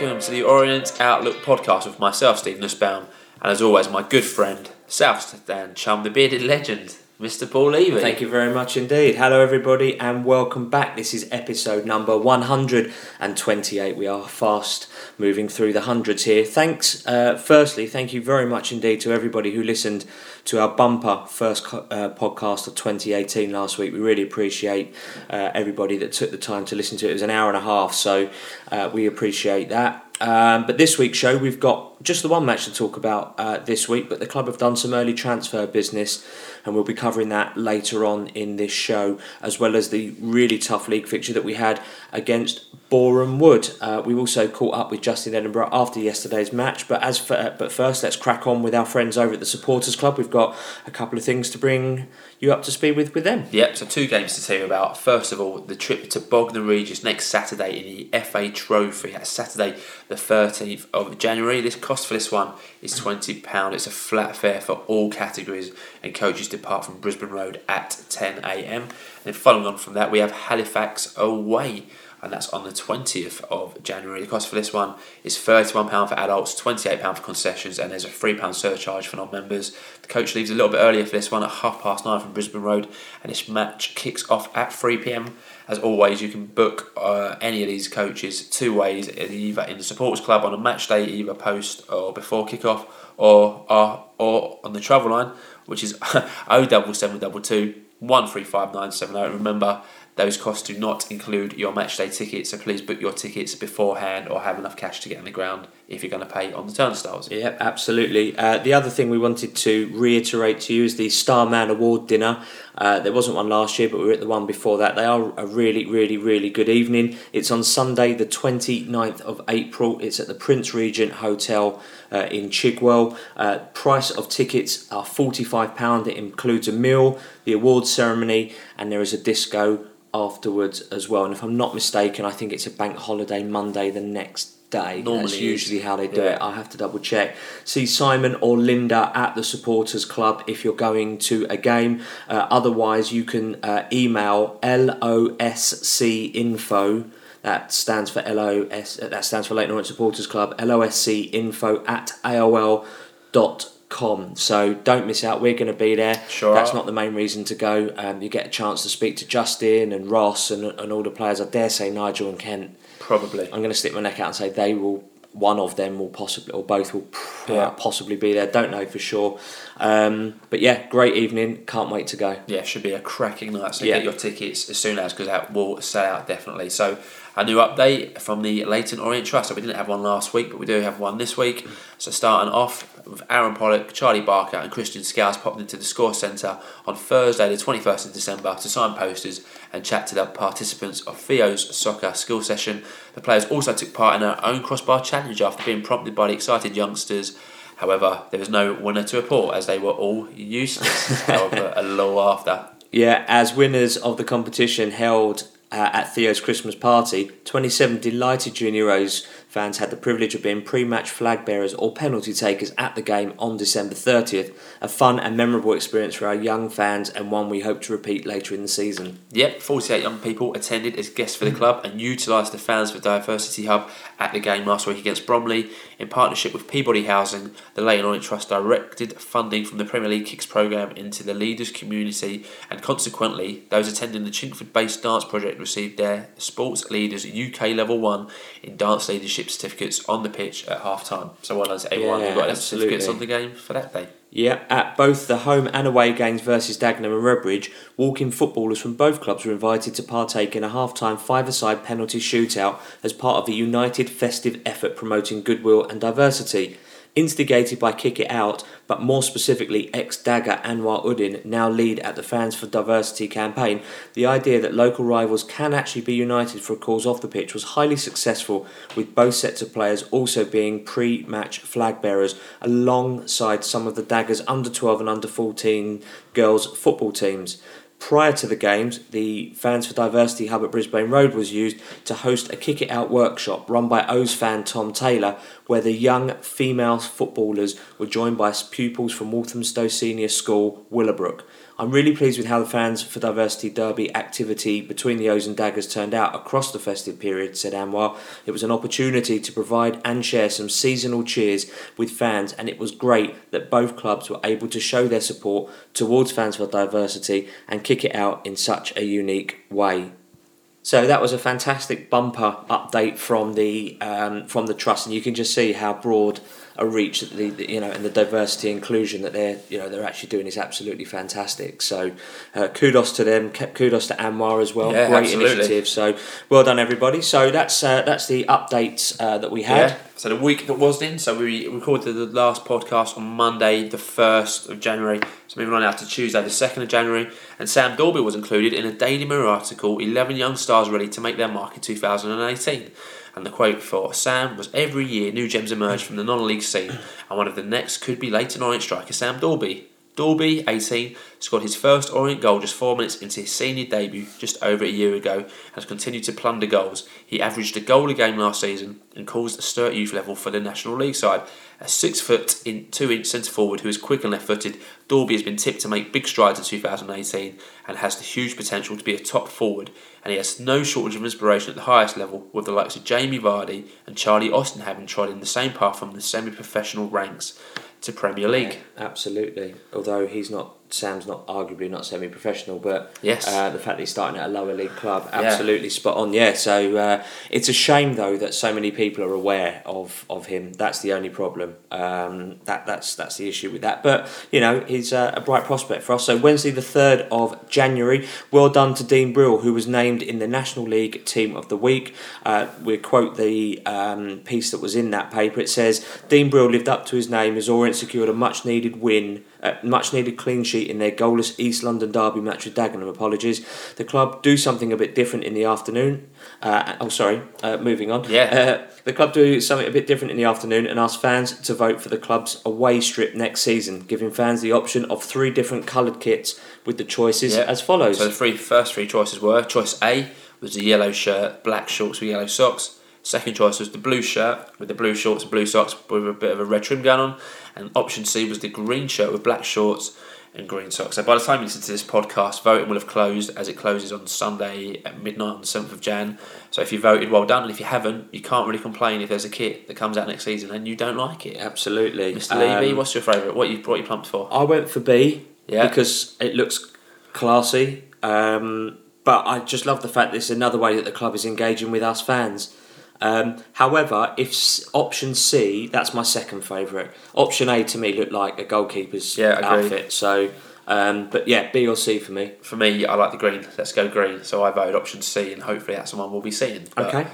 Welcome to the Orient Outlook podcast with myself, Steve Nussbaum, and as always, my good friend, South Stand chum, the bearded legend, Mr. Paul Levy. Thank you very much indeed. Hello, everybody, and welcome back. This is episode number 128. We are fast moving through the hundreds here. Thanks, uh, firstly, thank you very much indeed to everybody who listened to our bumper first uh, podcast of 2018 last week. We really appreciate uh, everybody that took the time to listen to it. It was an hour and a half, so uh, we appreciate that. Um, but this week's show, we've got just the one match to talk about uh, this week, but the club have done some early transfer business, and we'll be covering that later on in this show, as well as the really tough league fixture that we had against Boreham Wood. Uh, we also caught up with Justin Edinburgh after yesterday's match, but as for, uh, but first, let's crack on with our friends over at the Supporters Club. We've got a couple of things to bring you up to speed with with them. Yep, so two games to tell you about. First of all, the trip to Bognor Regis next Saturday in the FA Trophy. That's Saturday, the 13th of January. This cost for this one is £20. It's a flat fare for all categories, and coaches depart from Brisbane Road at 10am. And following on from that, we have Halifax away and that's on the 20th of January. The cost for this one is £31 for adults, £28 for concessions, and there's a £3 surcharge for non members. The coach leaves a little bit earlier for this one at half past nine from Brisbane Road, and this match kicks off at 3 pm. As always, you can book uh, any of these coaches two ways either in the supporters club on a match day, either post or before kickoff, or, or, or on the travel line, which is 07722 135970. Remember, those costs do not include your matchday ticket, so please book your tickets beforehand or have enough cash to get on the ground if you're going to pay on the turnstiles. Yep, absolutely. Uh, the other thing we wanted to reiterate to you is the Starman Award dinner. Uh, there wasn't one last year, but we were at the one before that. They are a really, really, really good evening. It's on Sunday, the 29th of April. It's at the Prince Regent Hotel uh, in Chigwell. Uh, price of tickets are £45. It includes a meal, the awards ceremony, and there is a disco afterwards as well. And if I'm not mistaken, I think it's a bank holiday Monday the next day. Normally That's usually how they do Yeah. it. I have to double check. See Simon or Linda at the supporters club if you're going to a game. Uh, otherwise, you can uh, email losc info. That stands for LOS. uh, That stands for Leyton Orient Supporters Club. LOSC info at AOL dot com. So don't miss out. We're going to be there. Sure That's not the main reason to go. Um, you get a chance to speak to Justin and Ross and, and all the players. I dare say Nigel and Kent. Probably. I'm going to stick my neck out and say they will. One of them will possibly, or both will pr- Yeah. possibly be there. Don't know for sure. Um, but yeah, great evening. Can't wait to go. Yeah, should be a cracking night. So Yeah. get your tickets as soon as because that will sell out definitely. So a new update from the Leyton Orient Trust. So we didn't have one last week, but we do have one this week. So starting off with Aaron Pollock, Charlie Barker, and Christian Scouse popped into the Score Centre on Thursday, the twenty first of December, to sign posters and chat to the participants of Theo's soccer skill session. The players also took part in their own crossbar challenge after being prompted by the excited youngsters. However, there was no winner to report as they were all useless. However, a little after. Yeah, as winners of the competition held uh, at Theo's Christmas party, 27 delighted Junior O's fans had the privilege of being pre-match flag bearers or penalty takers at the game on December 30th. A fun and memorable experience for our young fans and one we hope to repeat later in the season. Yep, 48 young people attended as guests for the club and utilised the Fans for Diversity Hub at the game last week against Bromley. In partnership with Peabody Housing, the Leyton Orient Trust directed funding from the Premier League Kicks programme into the leaders' community, and consequently, those attending the Chingford based dance project received their Sports Leaders UK Level 1 in dance leadership certificates on the pitch at half time. So, well done to everyone Yeah, who got certificates on the game for that day. Yeah, at both the home and away games versus Dagenham and Redbridge, walking footballers from both clubs were invited to partake in a half-time five-a-side penalty shootout as part of a united festive effort promoting goodwill and diversity. Instigated by Kick It Out, but more specifically ex-Dagger Anwar Uddin now lead at the Fans for Diversity campaign, the idea that local rivals can actually be united for a cause off the pitch was highly successful, with both sets of players also being pre-match flag bearers alongside some of the Daggers under 12 and under 14 girls football teams. Prior to the games, the Fans for Diversity Hub at Brisbane Road was used to host a Kick It Out workshop run by O's fan Tom Taylor, where the young female footballers were joined by pupils from Walthamstow Senior School, Willowbrook. I'm really pleased with how the Fans for Diversity Derby activity between the O's and Daggers turned out across the festive period, said Anwar. It was an opportunity to provide and share some seasonal cheers with fans, and it was great that both clubs were able to show their support towards Fans for Diversity and kick it out in such a unique way. So that was a fantastic bumper update from the um, from the trust, and you can just see how broad a reach that the, the, you know and the diversity inclusion that they're you know they're actually doing is absolutely fantastic. So uh, kudos to them. Kudos to Anwar as well. Yeah, Great absolutely. initiative. So well done everybody. So that's uh, that's the updates uh, that we had. Yeah. So the week that was in, so we recorded the last podcast on Monday, the first of January. So moving on now to Tuesday, the second of January, and Sam Dalby was included in a Daily Mirror article. Eleven young stars ready to make their mark in 2018. And the quote for Sam was Every year, new gems emerge from the non league scene, and one of the next could be Leyton Orient striker Sam Dalby. Dalby, 18, scored his first Orient goal just four minutes into his senior debut just over a year ago and has continued to plunder goals. He averaged a goal a game last season and caused a stir at youth level for the National League side. A six foot in two inch centre forward who is quick and left footed, Dalby has been tipped to make big strides in 2018 and has the huge potential to be a top forward. And he has no shortage of inspiration at the highest level, with the likes of Jamie Vardy and Charlie Austin having trod in the same path from the semi professional ranks to Premier League. Yeah, absolutely. Although he's not, Sam's not arguably not semi-professional, but Yes. uh, the fact that he's starting at a lower league club, Yeah. absolutely spot on. Yeah. So uh, it's a shame though that so many people are aware of, of him. That's the only problem. Um, that that's that's the issue with that. But you know, he's uh, a bright prospect for us. So Wednesday, the third of January. Well done to Dean Brill, who was named in the National League Team of the Week. Uh, we quote the um, piece that was in that paper. It says Dean Brill lived up to his name as Orient secured a much needed win, uh, much needed clean sheet in their goalless East London derby match with Dagenham. Apologies. The club do something a bit different in the afternoon. Uh, oh, sorry. Uh, moving on. Yeah. Uh, the club do something a bit different in the afternoon and ask fans to vote for the club's away strip next season, giving fans the option of three different coloured kits with the choices Yeah. as follows. So the three first three choices were choice A was the yellow shirt, black shorts with yellow socks. Second choice was the blue shirt with the blue shorts and blue socks with a bit of a red trim going on. And option C was the green shirt with black shorts and green socks. So by the time you listen to this podcast, voting will have closed as it closes on Sunday at midnight on the 7th of Jan. So if you voted, well done. And if you haven't, you can't really complain if there's a kit that comes out next season and you don't like it. Absolutely. Mr. Levy, Um, what's your favourite? What you what you pumped for? I went for B Yeah. because it looks classy. Um, but I just love the fact that it's another way that the club is engaging with us fans. Um, however, if s- option C, that's my second favourite. Option A to me looked like a goalkeeper's Yeah, I agree. outfit. So, um, but yeah, B or C for me. For me, I like the green. Let's go green. So I voted option C, and hopefully that's the one we'll be seeing. But Okay.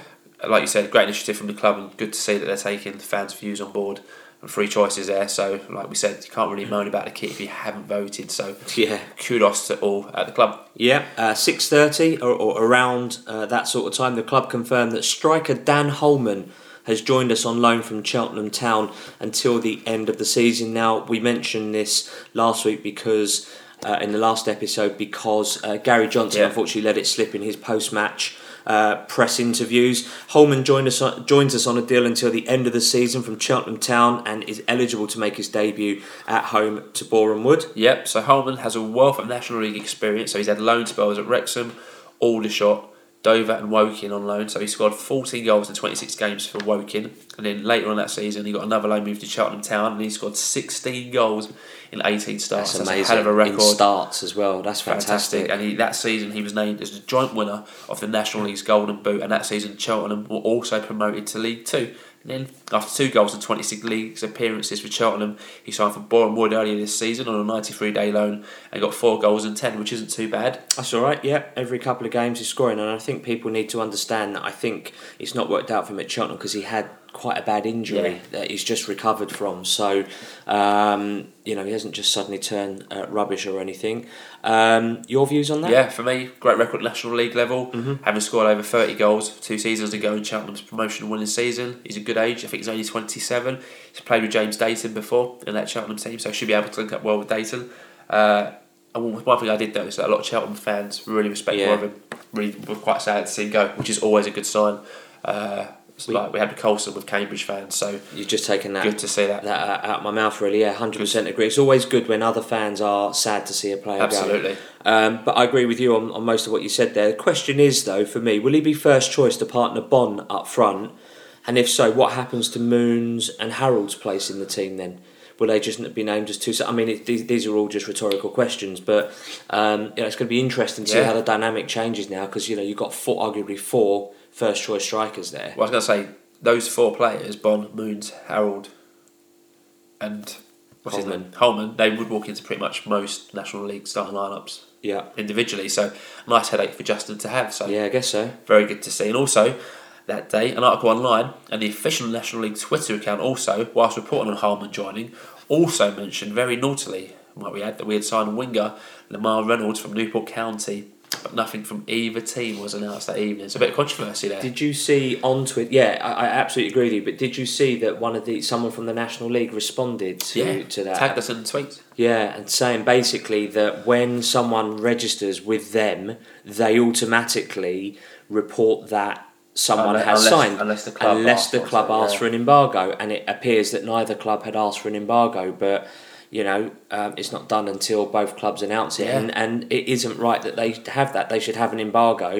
Like you said, great initiative from the club, and good to see that they're taking the fans' views on board. And three choices there. So, like we said, you can't really moan about the kit if you haven't voted. So, Yeah. kudos to all at the club. Yeah, uh, six thirty or, or around uh, that sort of time, the club confirmed that striker Dan Holman has joined us on loan from Cheltenham Town until the end of the season. Now we mentioned this last week because uh, in the last episode because uh, Gary Johnson Yeah. unfortunately let it slip in his post-match. Uh, press interviews. Holman joined us on, joins us on a deal until the end of the season from Cheltenham Town and is eligible to make his debut at home to Boreham Wood. Yep. So Holman has a wealth of National League experience. So he's had loan spells at Wrexham, Aldershot, Dover, and Woking on loan. So he scored 14 goals in 26 games for Woking. And then later on that season, he got another loan move to Cheltenham Town, and he scored 16 goals in 18 starts. That's That's, amazing. a hell of a In record. starts as well. That's fantastic. Fantastic. And he, that season, he was named as the joint winner of the National League's Golden Boot. And that season, Cheltenham were also promoted to League Two. Then, after two goals and 26 leagues appearances for Cheltenham, he signed for Boreham Wood earlier this season on a 93 day loan and got four goals and 10, which isn't too bad. That's all right. Yeah, every couple of games he's scoring, and I think people need to understand that. I think it's not worked out for him at Cheltenham because he had quite a bad injury Yeah. that he's just recovered from. So, um, you know, he hasn't just suddenly turned uh, rubbish or anything. Um, your views on that? Yeah, for me, great record at National League level. Mm-hmm. Having scored over 30 goals two seasons ago in Cheltenham's promotion winning season. He's a good age, I think he's only 27. He's played with James Dayton before in that Cheltenham team, so should be able to link up well with Dayton. Uh, and one thing I did notice that a lot of Cheltenham fans really respect Yeah. him. Really were quite sad to see him go, which is always a good sign. Uh, We- like we had with Coulson with Cambridge fans, so You've just taken that good to see that. that uh, out of my mouth, really. Yeah, hundred percent agree. It's always good when other fans are sad to see a player go. Absolutely. Um, but I agree with you on, on most of what you said there. The question is, though, for me, will he be first choice to partner Bonne up front? And if so, what happens to Moon's and Harrold's place in the team then? Will they just be named as two? I mean, it, these, these are all just rhetorical questions, but um, you know, it's going to be interesting to see how the dynamic changes now because you know you've got four, arguably four first choice strikers there. Well, I was going to say those four players: Bonne, Moons, Harrold, and what's his Holman. name? Holman. They would walk into pretty much most National League starting lineups Yeah, individually. So nice headache for Justin to have. So yeah, I guess so. very good to see. And also that day, an article online and the official National League Twitter account also, whilst reporting on Holman joining, also mentioned very naughtily what we had that we had signed winger Lamar Reynolds from Newport County, but nothing from either team was announced that evening. It's a bit of controversy there. Did you see on Twitter? Yeah, I, I absolutely agree with you. But did you see that one of the someone from the National League responded to yeah, to that? tagged us in the tweets. Yeah, and saying basically that when someone registers with them, they automatically report that someone Unless- has signed, unless the club unless asked the club asked yeah. for an embargo, and it appears that neither club had asked for an embargo, but. You know, um, it's not done until both clubs announce it, Yeah. and, and it isn't right that they have that. They should have an embargo,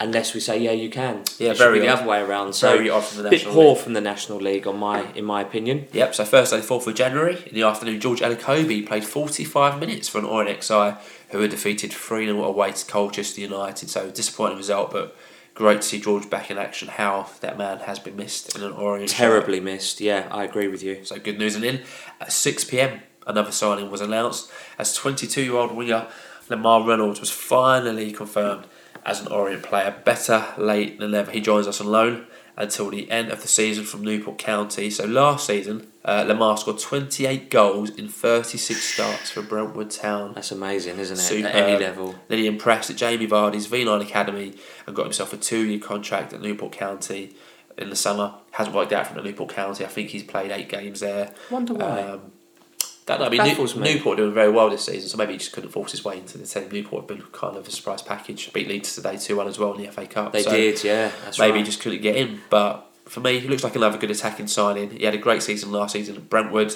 unless we say yeah, you can. Yeah, it should very the other way around. So Very odd from the bit poor League. from the National League, on my in my opinion. Yep, so Thursday, 4th of January, in the afternoon, George Elokobi played 45 minutes for an Orient XI who had defeated 3 0 away to Colchester United. So, disappointing result, but great to see George back in action. How that man has been missed in an Orient. Terribly missed. Yeah, I agree with you. So, good news. And in at 6 pm, another signing was announced as 22 year old winger Lamar Reynolds was finally confirmed as an Orient player. Better late than never. He joins us on loan until the end of the season from Newport County. So last season, uh, Lamar scored 28 goals in 36 starts for Brentwood Town. That's amazing, isn't it? Superb. At any level. Then he impressed at Jamie Vardy's V9 Academy and got himself a two-year contract at Newport County in the summer. Hasn't worked out from the Newport County. I think he's played eight games there. Wonder why. Um, know. I mean, Baffles New- Newport doing very well this season, so maybe he just couldn't force his way into the team. Newport have been kind of a surprise package. Beat Leeds today 2 1 as well in the FA Cup. they so did, yeah. Maybe right. he just couldn't get in. But for me, he looks like another good attacking signing. He had a great season last season at Brentwood.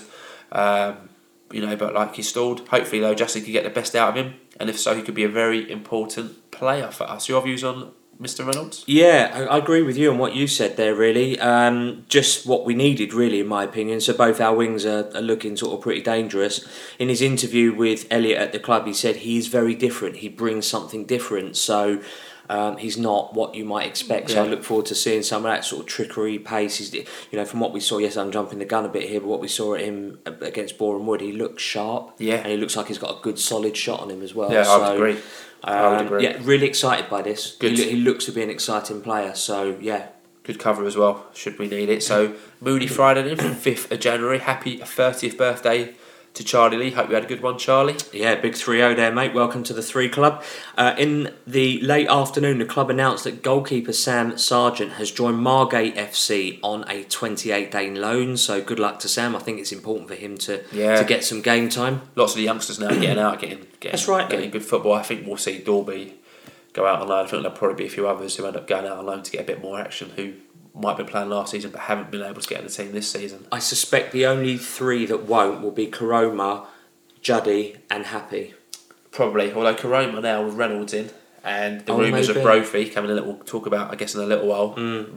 Um, you know, but like he stalled. Hopefully, though, Justin could get the best out of him, and if so, he could be a very important player for us. Your views on Mr. Reynolds? Yeah, I, I agree with you on what you said there, really. Um, just what we needed, really, in my opinion. So both our wings are, are looking sort of pretty dangerous. In his interview with Elliot at the club, he said he is very different. He brings something different. So um, he's not what you might expect. So I look forward to seeing some of that sort of trickery, pace. He's, you know, from what we saw, yes, I'm jumping the gun a bit here, but what we saw at him against Boreham Wood, he looks sharp. Yeah. And he looks like he's got a good, solid shot on him as well. Yeah, I So, agree. I would um, agree. Yeah, really excited by this. Good. He, he looks to be an exciting player. So yeah, Good cover as well, should we need it. So, Mooney Friday, 5th of January. Happy 30th birthday to Charlie Lee. Hope you had a good one, Charlie. yeah, big 3-0 there, mate. Welcome to the three club. Uh, in the late afternoon, the club announced that goalkeeper Sam Sargeant has joined Margate FC on a 28-day loan. So good luck to Sam. I think it's important for him to Yeah. to get some game time. Lots of the youngsters now getting out, getting, getting, That's right, getting good football. I think we'll see Dalby go out on loan. I think there'll probably be a few others who end up going out on loan to get a bit more action who might have been playing last season but haven't been able to get in the team this season. I suspect the only three that won't will be Koroma, Juddy, and Happe. Probably, although Koroma now with Reynolds in and the Oh, rumours of. Brophy coming in that we'll talk about, I guess, in a little while,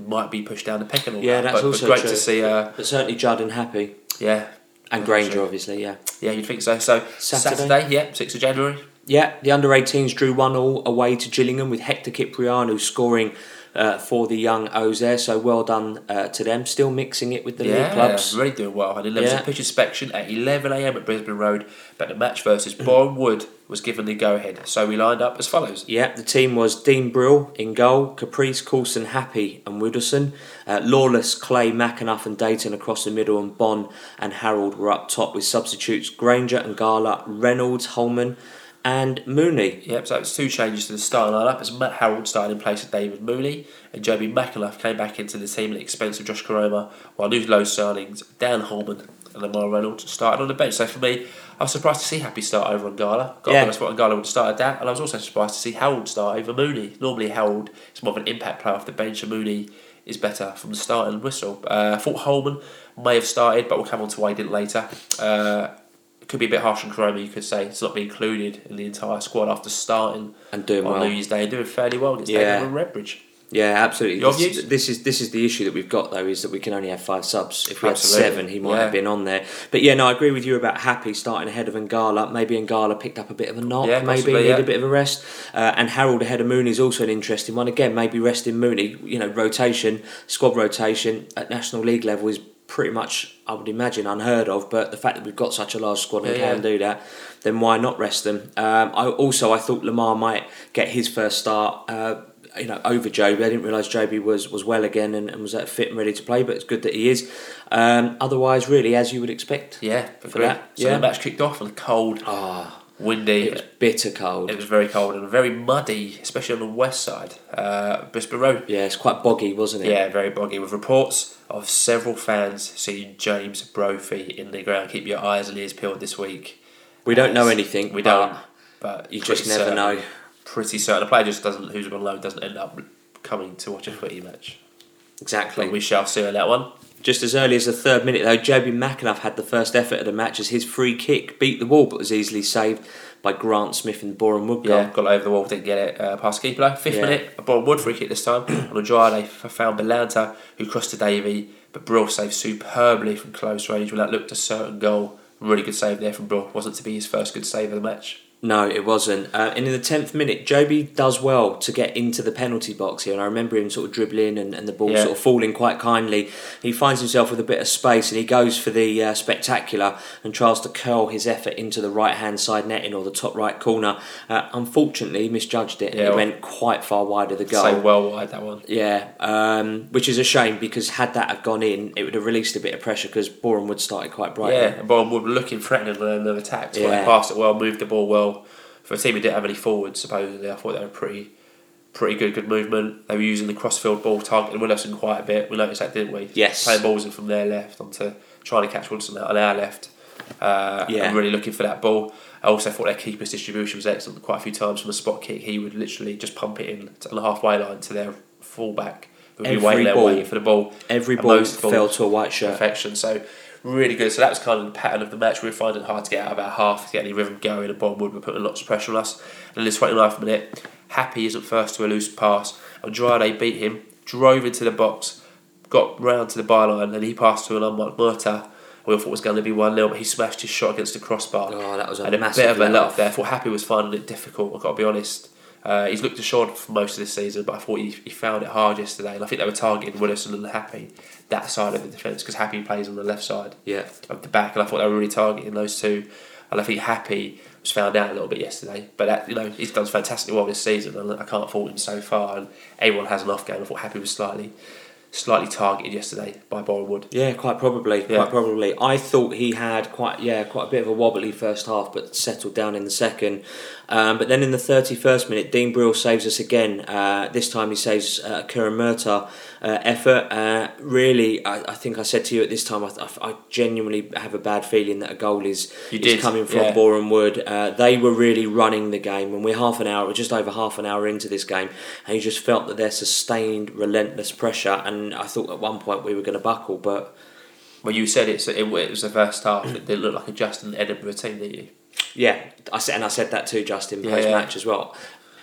might be pushed down the pecking order. Mm. Yeah, that's but, also but great true. to see. Uh, But certainly Judd and Happe. yeah, And Grainger, true. obviously, yeah. yeah, you'd think so. So Saturday? Saturday, yeah, sixth of January. Yeah, the under 18s drew 1 all away to Gillingham with Hector Cipriano scoring uh, for the young O's there. So well done uh, to them. Still mixing it with the league Yeah, clubs. really doing well. And there was Yeah. a pitch inspection at 11am at Brisbane Road, but the match versus. Boreham Wood was given the go ahead. So we lined up as follows. Yeah, the team was Dean Brill in goal, Caprice, Coulson, Happe, and Widdowson. Uh, Lawless, Clay, McAnuff, and Dayton across the middle, and Bonne and Harrold were up top with substitutes Grainger and Ngala, Reynolds, Holman, and Mooney. Yep, so it's two changes to the starting lineup as Matt Harrold started in place of David Mooney and Jobi McAnuff came back into the team at the expense of Josh Koroma, while new low signings Dan Holman and Lamar Reynolds started on the bench. So for me, I was surprised to see Happe start over Ngala. Got Yeah. I thought Ngala would have started that, and I was also surprised to see Harrold start over Mooney. Normally Harrold is more of an impact player off the bench, and Mooney is better from the start and whistle. Uh, I thought Holman may have started, but we'll come on to why he didn't later. Uh, could be a bit harsh on Koroma, you could say. It's not being included in the entire squad after starting And doing on well. New Year's Day and doing fairly well against Yeah. David Redbridge. Yeah, absolutely. Your This, views? this is this is the issue that we've got though is that we can only have five subs. If we Absolutely. had seven, he might Yeah. have been on there. But yeah, no, I agree with you about Happe starting ahead of Ngala. Maybe Ngala picked up a bit of a knock. Yeah, maybe possibly, he need a bit of a rest. Uh, and Harrold ahead of Mooney is also an interesting one. Again, maybe resting Mooney. You know, rotation, squad rotation at National League level is pretty much, I would imagine, unheard of. But the fact that we've got such a large squad and Yeah, can yeah. do that, then why not rest them? Um, I also I thought Lamar might get his first start. Uh, you know, over Jobi. I didn't realise Jobi was, was well again and, and was uh, fit and ready to play, but it's good that he is. Um, otherwise, really, as you would expect. Yeah, For that, So yeah. the match kicked off on cold, Ah, windy. it was bitter cold. It was very cold and very muddy, especially on the west side. Uh, Brisbane Road. yeah, it's quite boggy, wasn't it? Yeah, very boggy, with reports of several fans seeing James Brophy in the ground. Keep your eyes and ears peeled this week. We don't know anything. We but don't. But You just never certain- know. Pretty certain. A player just doesn't, who's on loan doesn't end up coming to watch a footy match. Exactly. But we shall see on that one. Just as early as the third minute, though, Jobi McAnuff had the first effort of the match as his free kick beat the wall, but was easily saved by Grant Smith in the Boreham Wood goal. Yeah, got over the wall, didn't get it uh, past keeper. though. Fifth Yeah. minute, a ball wood free kick this time. on Andrade f- found Balanta, who crossed to Davey, but Brill saved superbly from close range when that looked a certain goal. Really good save there from Brill. Wasn't to be his first good save of the match. No, it wasn't. Uh, and in the tenth minute, Jobi does well to get into the penalty box here, and I remember him sort of dribbling and, and the ball Yeah. sort of falling quite kindly. He finds himself with a bit of space, and he goes for the uh, spectacular and tries to curl his effort into the right hand side netting or the top right corner. Uh, unfortunately, he misjudged it, and Yeah, it went quite far wide of the goal. So well wide that one. Yeah, um, which is a shame because had that have gone in, it would have released a bit of pressure because Boreham Wood started quite brightly. Yeah, and Boreham Wood were looking threatening on their attacks. Yeah. Passed it well, moved the ball well. For a team who didn't have any forwards, supposedly, I thought they were pretty pretty good, good movement. They were using the crossfield ball, target targeting Wilson quite a bit. We noticed that, didn't we? Yes. Playing balls in from their left onto trying to catch Wilson out on our left. Uh, Yeah. and really looking for that ball. I also thought their keeper's distribution was excellent. Quite a few times from a spot kick, he would literally just pump it in to the halfway line to their fullback. Every ball. for the ball. Every ball fell to a white shirt. perfection. So really good. So that was kind of the pattern of the match. We were finding it hard to get out of our half to get any rhythm going, and Boreham Wood were putting lots of pressure on us. And in the 29th minute, Happe isn't first to a loose pass. Andrade beat him, drove into the box, got round to the byline, and he passed to an unmarked Murtagh. We all thought it was going to be 1 0, but he smashed his shot against the crossbar. Oh, that was a and a massive bit of a let let off. there. I thought Happe was finding it difficult, I've got to be honest. Uh, he's looked assured for most of this season, but I thought he, he found it hard yesterday. And I think they were targeting Widdowson and Happe, that side of the defence, because Happe plays on the left side Yeah. of the back, and I thought they were really targeting those two. And I think Happe was found out a little bit yesterday, but that, you know he's done fantastically well this season, and I can't fault him so far. And everyone has an off game. I thought Happe was slightly, slightly targeted yesterday by Boreham Wood. Yeah, quite probably. Yeah. Quite probably. I thought he had quite yeah quite a bit of a wobbly first half, but settled down in the second. Um, but then in the thirty first minute, Dean Brill saves us again. Uh, this time he saves uh, a Kieran Murtagh uh, effort. Uh, really, I, I think I said to you at this time, I, I, I genuinely have a bad feeling that a goal is, is coming from yeah. Boreham Wood. Uh, they were really running the game, and we're half an hour, we're just over half an hour into this game, and you just felt that their sustained, relentless pressure. And I thought at one point we were going to buckle, but. Well, you said it, so it, it was the first half. It didn't look like a Justin Edinburgh team, didn't you? Yeah, I said, and I said that to Justin Yeah, post match yeah. as well.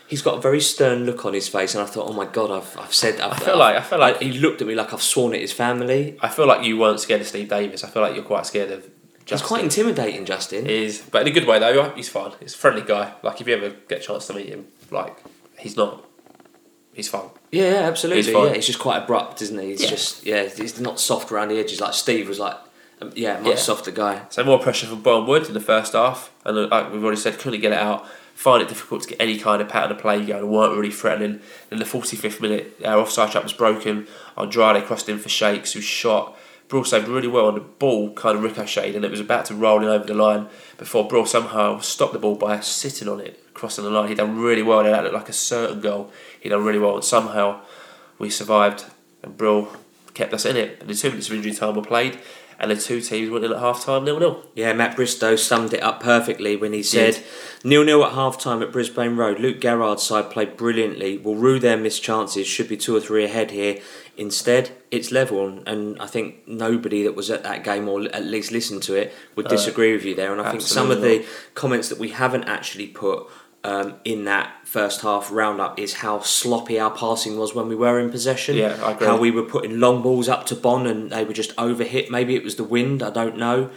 He's got a very stern look on his face, and I thought, oh my god, I've, I've said. I've, I feel like- I feel like- he looked at me like I've sworn at his family. I feel like you weren't scared of Steve Davis. I feel like you're quite scared of He's quite intimidating, Justin. Is but in a good way though. He's fine. He's a friendly guy. Like if you ever get a chance to meet him, like he's not. He's fine. yeah, yeah, absolutely. He's fine. yeah, he's just quite abrupt, isn't he? He's Yeah. just yeah, he's not soft around the edges like Steve was like. Um, yeah, much Yeah. softer guy. So more pressure from Boreham Wood in the first half, and uh, like we've already said, couldn't get it out. Find it difficult to get any kind of pattern of play going, weren't really threatening. In the forty fifth minute, our offside trap was broken. Andrade crossed in for Shakes, who shot. Brill saved really well on the ball, kind of ricocheted, and it was about to roll in over the line before Brill somehow stopped the ball by sitting on it, crossing the line. He done really well. That looked like a certain goal. He done really well, and somehow we survived, and Brill kept us in it. And the two minutes of injury time were played, and the two teams went in at half time nil nil. Yeah, Matt Bristow summed it up perfectly when he said, nil nil at half time at Brisbane Road. Luke Garrard's side played brilliantly. Will rue their missed chances. Should be two or three ahead here. Instead, it's level, and, I think nobody that was at that game or at least listened to it would disagree with you there. And I think some of the comments that we haven't actually put um, in that first half roundup is how sloppy our passing was when we were in possession. Yeah, I agree. How we were putting long balls up to Bonne and they were just overhit. Maybe it was the wind, I don't know.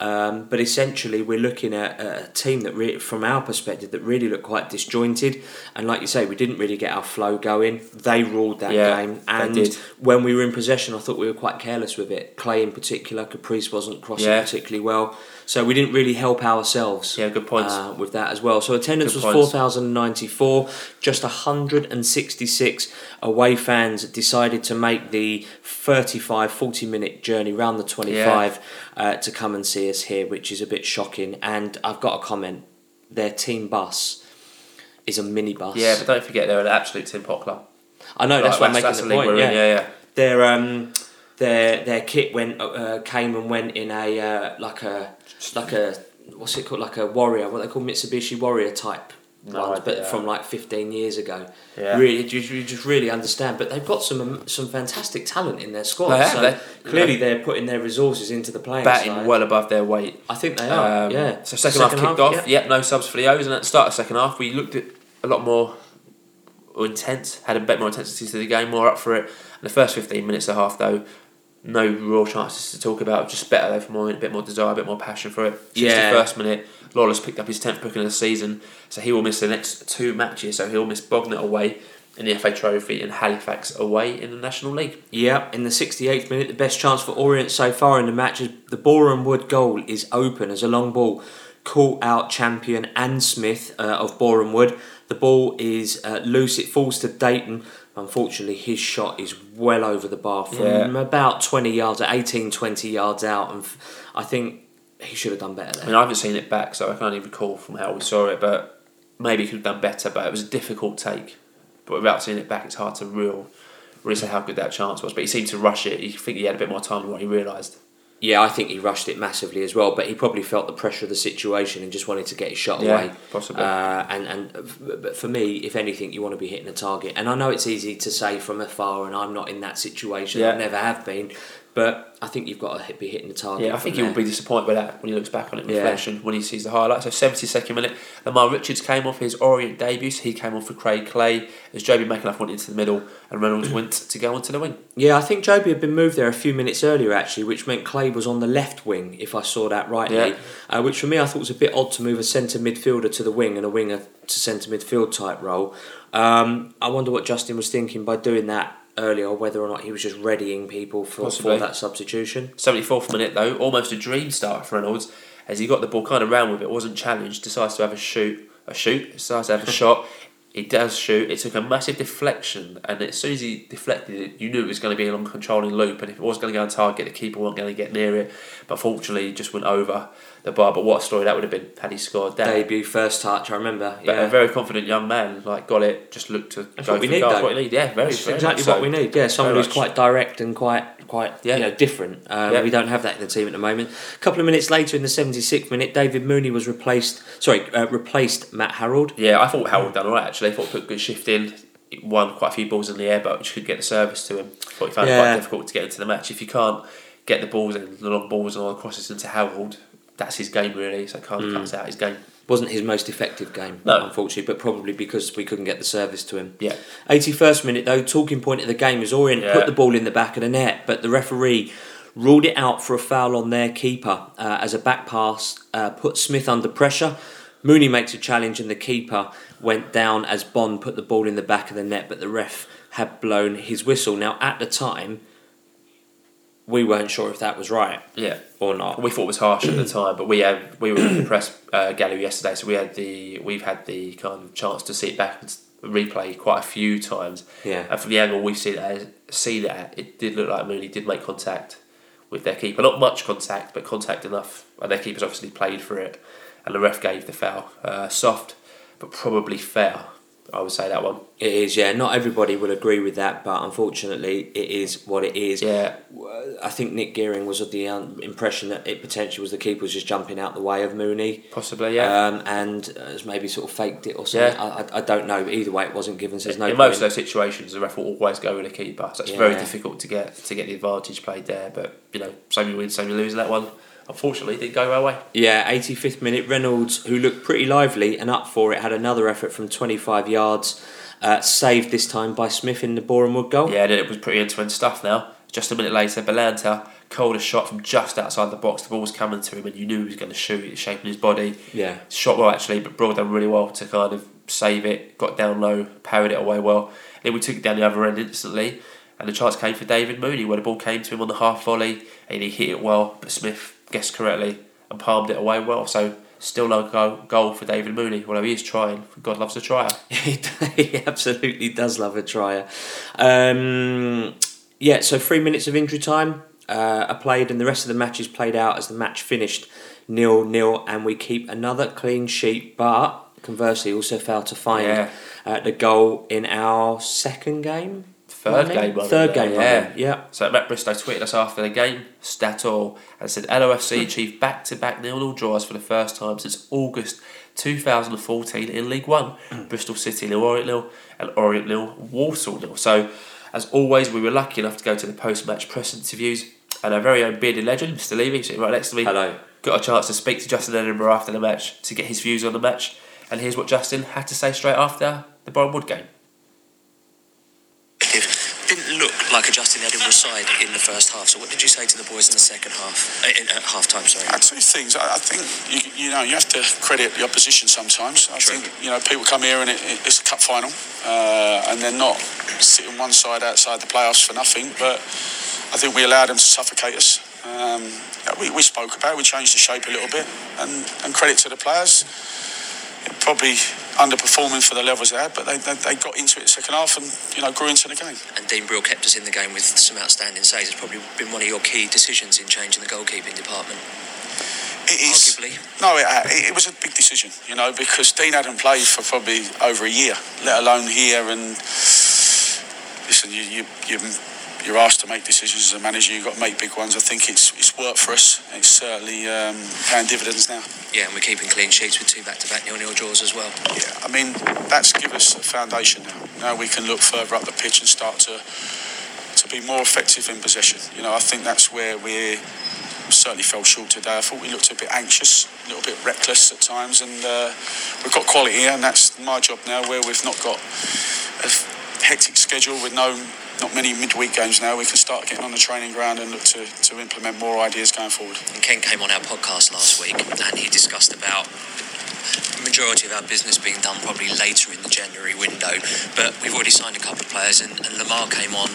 Um, but essentially, we're looking at a team that, re- from our perspective, that really looked quite disjointed. And like you say, we didn't really get our flow going. They ruled that Yeah, game, and did. when we were in possession, I thought we were quite careless with it. Clay, in particular, Caprice wasn't crossing Yeah. particularly well, so we didn't really help ourselves. Yeah, good points. Uh, with that as well. So attendance Good was points. 4,094. Just 166 away fans decided to make the 35, 40 minute journey round the 25 uh, to come and see us here, which is a bit shocking. And I've got a comment. Their team bus is a minibus. Yeah, but don't forget they're an absolute tin pot club. I know that's what I'm making that's the league point. Yeah. in, yeah, yeah. Their um, their their kit went uh, came and went in a uh, like a like a what's it called like a warrior what they call Mitsubishi Warrior type No ones, but from like 15 years ago. Yeah. Really, you, you just really understand. But they've got some some fantastic talent in their squad. They have, so they- clearly they're putting their resources into the playing Batting side. well above their weight. I think they are. Um, yeah. So second, half kicked off. yeah. Yep, no subs for the O's, and at the start of second half, we looked at a lot more intense, had a bit more intensity to the game, more up for it. And the first fifteen minutes of half, though, no real chances to talk about. Just better though, for more a bit more desire, a bit more passion for it. Yeah. the first minute, Lawless picked up his tenth booking of the season, so he will miss the next two matches. So he'll miss Bognor away in the FA Trophy and Halifax away in the National League. Yeah, in the 68th minute, the best chance for Orient so far in the match is the Boreham Wood goal is open as a long ball caught out champion Ann Smith uh, of Boreham Wood. The ball is uh, loose, it falls to Dayton. Unfortunately, his shot is well over the bar from Yeah. about 20 yards, 18, 20 yards out. And f- I think he should have done better I mean, I haven't seen it back, so I can't even recall from how we saw it, but maybe he could have done better. But it was a difficult take. But without seeing it back, it's hard to real, really say how good that chance was. But he seemed to rush it. You think he had a bit more time than what he realised. Yeah, I think he rushed it massively as well, but he probably felt the pressure of the situation and just wanted to get his shot Yeah, away. possibly. Uh, and and but for me, if anything, you want to be hitting a target. And I know it's easy to say from afar, and I'm not in that situation. Yeah. I never have been. But I think you've got to hit, be hitting the target. Yeah, I think he will be disappointed with that when he looks back on it in Yeah. reflection when he sees the highlights. So 72nd minute, Lamar Richards came off his Orient debut, so he came off for Craig Clay as Jobi McAnuff went into the middle and Reynolds went to go onto the wing. Yeah, I think Jobi had been moved there a few minutes earlier actually, which meant Clay was on the left wing, if I saw that rightly. Yeah. Uh, which for me I thought was a bit odd to move a centre midfielder to the wing and a winger to centre midfield type role. Um, I wonder what Justin was thinking by doing that earlier, whether or not he was just readying people for, Possibly. for that substitution. 74th minute though, almost a dream start for Reynolds as he got the ball kind of round with it, wasn't challenged, decides to have a shoot, a shoot, decides to have a shot. He does shoot. It took a massive deflection, and as soon as he deflected it, you knew it was going to be a long controlling loop. And if it was going to go on target, the keeper wasn't going to get near it. But fortunately, it just went over the bar. But what a story that would have been had he scored that. Debut, first touch, I remember. But yeah. a very confident young man, like got it, just looked to That's go what we need, goals. What we need, yeah, very, That's very exactly what so. we need. Yeah, someone Very who's much. quite direct and quite quite Yeah. you know different. Um, Yeah. We don't have that in the team at the moment. A couple of minutes later, in the seventy sixth minute, David Mooney was replaced. Sorry, uh, replaced Matt Harrold. Yeah, I thought Harrold done all right actually. I thought put good shift in. Won quite a few balls in the air, but just couldn't get the service to him. thought he found it quite difficult to get into the match. If you can't get the balls in, the long balls and all the crosses into Harrold, that's his game really. So can't Mm. cuts out his game. Wasn't his most effective game, No. unfortunately, but probably because we couldn't get the service to him. Yeah. 81st minute though, talking point of the game is Orient Yeah. put the ball in the back of the net, but the referee ruled it out for a foul on their keeper uh, as a back pass uh, put Smith under pressure. Mooney makes a challenge and the keeper went down as Bonne put the ball in the back of the net, but the ref had blown his whistle. Now at the time, we weren't sure if that was right Yeah. or not. We thought it was harsh at the time, but we had we were in the press uh, gallery yesterday, so we had the we've had the kind of chance to see it back and replay quite a few times. Yeah. And from the angle we've seen it, seen it at, it did look like Mooney did make contact with their keeper. Not much contact, but contact enough. And their keeper's obviously played for it, and the ref gave the foul. Uh, soft, but probably fair. I would say that one. It is, yeah. Not everybody will agree with that, but unfortunately, it is what it is. Yeah. I think Nick Gearing was of the um, impression that it potentially was the keeper was just jumping out the way of Mooney. Possibly, yeah. Um, and has maybe sort of faked it or something. Yeah. I, I, don't know. Either way, it wasn't given. So there's no in point. most of those situations, the ref will always go with a keeper, so it's very difficult to get to get the advantage played there. But you know, same you win, same you lose in that one. Unfortunately, didn't go our way. Yeah, 85th minute. Reynolds, who looked pretty lively and up for it, had another effort from 25 yards, uh, saved this time by Smith in the Boreham Wood goal. Yeah, it was pretty end-to-end stuff now. Just a minute later, Balanta called a shot from just outside the box. The ball was coming to him, and you knew he was going to shoot. It shaping his body. Yeah. Shot well actually, but Broad done really well to kind of save it. Got down low, parried it away well. Then we took it down the other end instantly, and the chance came for David Mooney where the ball came to him on the half volley, and he hit it well. But Smith guessed correctly and palmed it away well. So still no goal, goal for David Mooney. Although he is trying. God loves a trier. he absolutely does love a trier. Um, yeah, so three minutes of injury time uh, are played, and the rest of the match is played out as the match finished nil nil, and we keep another clean sheet. But conversely, also failed to find Yeah. uh, the goal in our second game. Third running? game Third there, game, yeah. running, yeah. So Matt Bristow tweeted us after the game, stat all, and said LOFC achieved back to back nil nil draws for the first time since August 2014 in League One. Mm. Bristol City nil, Orient nil, and Orient nil, Walsall nil. So, as always, we were lucky enough to go to the post match press interviews, and our very own bearded legend, Mr. Levy, sitting right next to me, Hello. got a chance to speak to Justin Edinburgh after the match to get his views on the match. And here's what Justin had to say straight after the Boreham Wood game. Look like a Justin Edinburgh side in the first half. So what did you say to the boys in the second half? Uh, in, at half time, sorry. Uh, two things. I I think you, you know you have to credit the opposition sometimes. I True. think you know people come here and it, it- it's a cup final, uh, and they're not sitting one side outside the playoffs for nothing. But I think we allowed them to suffocate us. Um, we, we spoke about it. We changed the shape a little bit, and, and credit to the players. Probably underperforming for the levels they had, but they, they, they got into it second half and you know grew into the game. And Dean Brill kept us in the game with some outstanding saves. It's probably been one of your key decisions in changing the goalkeeping department. It is. Arguably. No, it, uh, it, it was a big decision, you know, because Dean hadn't played for probably over a year, let alone here. And listen, you, you, you, you're asked to make decisions as a manager. You've got to make big ones. I think it's it's worked for us. It's certainly um, paying dividends now. Yeah, and we're keeping clean sheets with two back-to-back nil-nil draws as well. Yeah, I mean that's given us a foundation now. Now we can look further up the pitch and start to to be more effective in possession. You know, I think that's where we certainly fell short today. I thought we looked a bit anxious, a little bit reckless at times, and uh, we've got quality here, and that's my job now. Where we've not got a hectic schedule with no not many midweek games now, we can start getting on the training ground and look to, to implement more ideas going forward. And Ken came on our podcast last week and he discussed about the majority of our business being done probably later in the January window. But we've already signed a couple of players and, and Lamar came on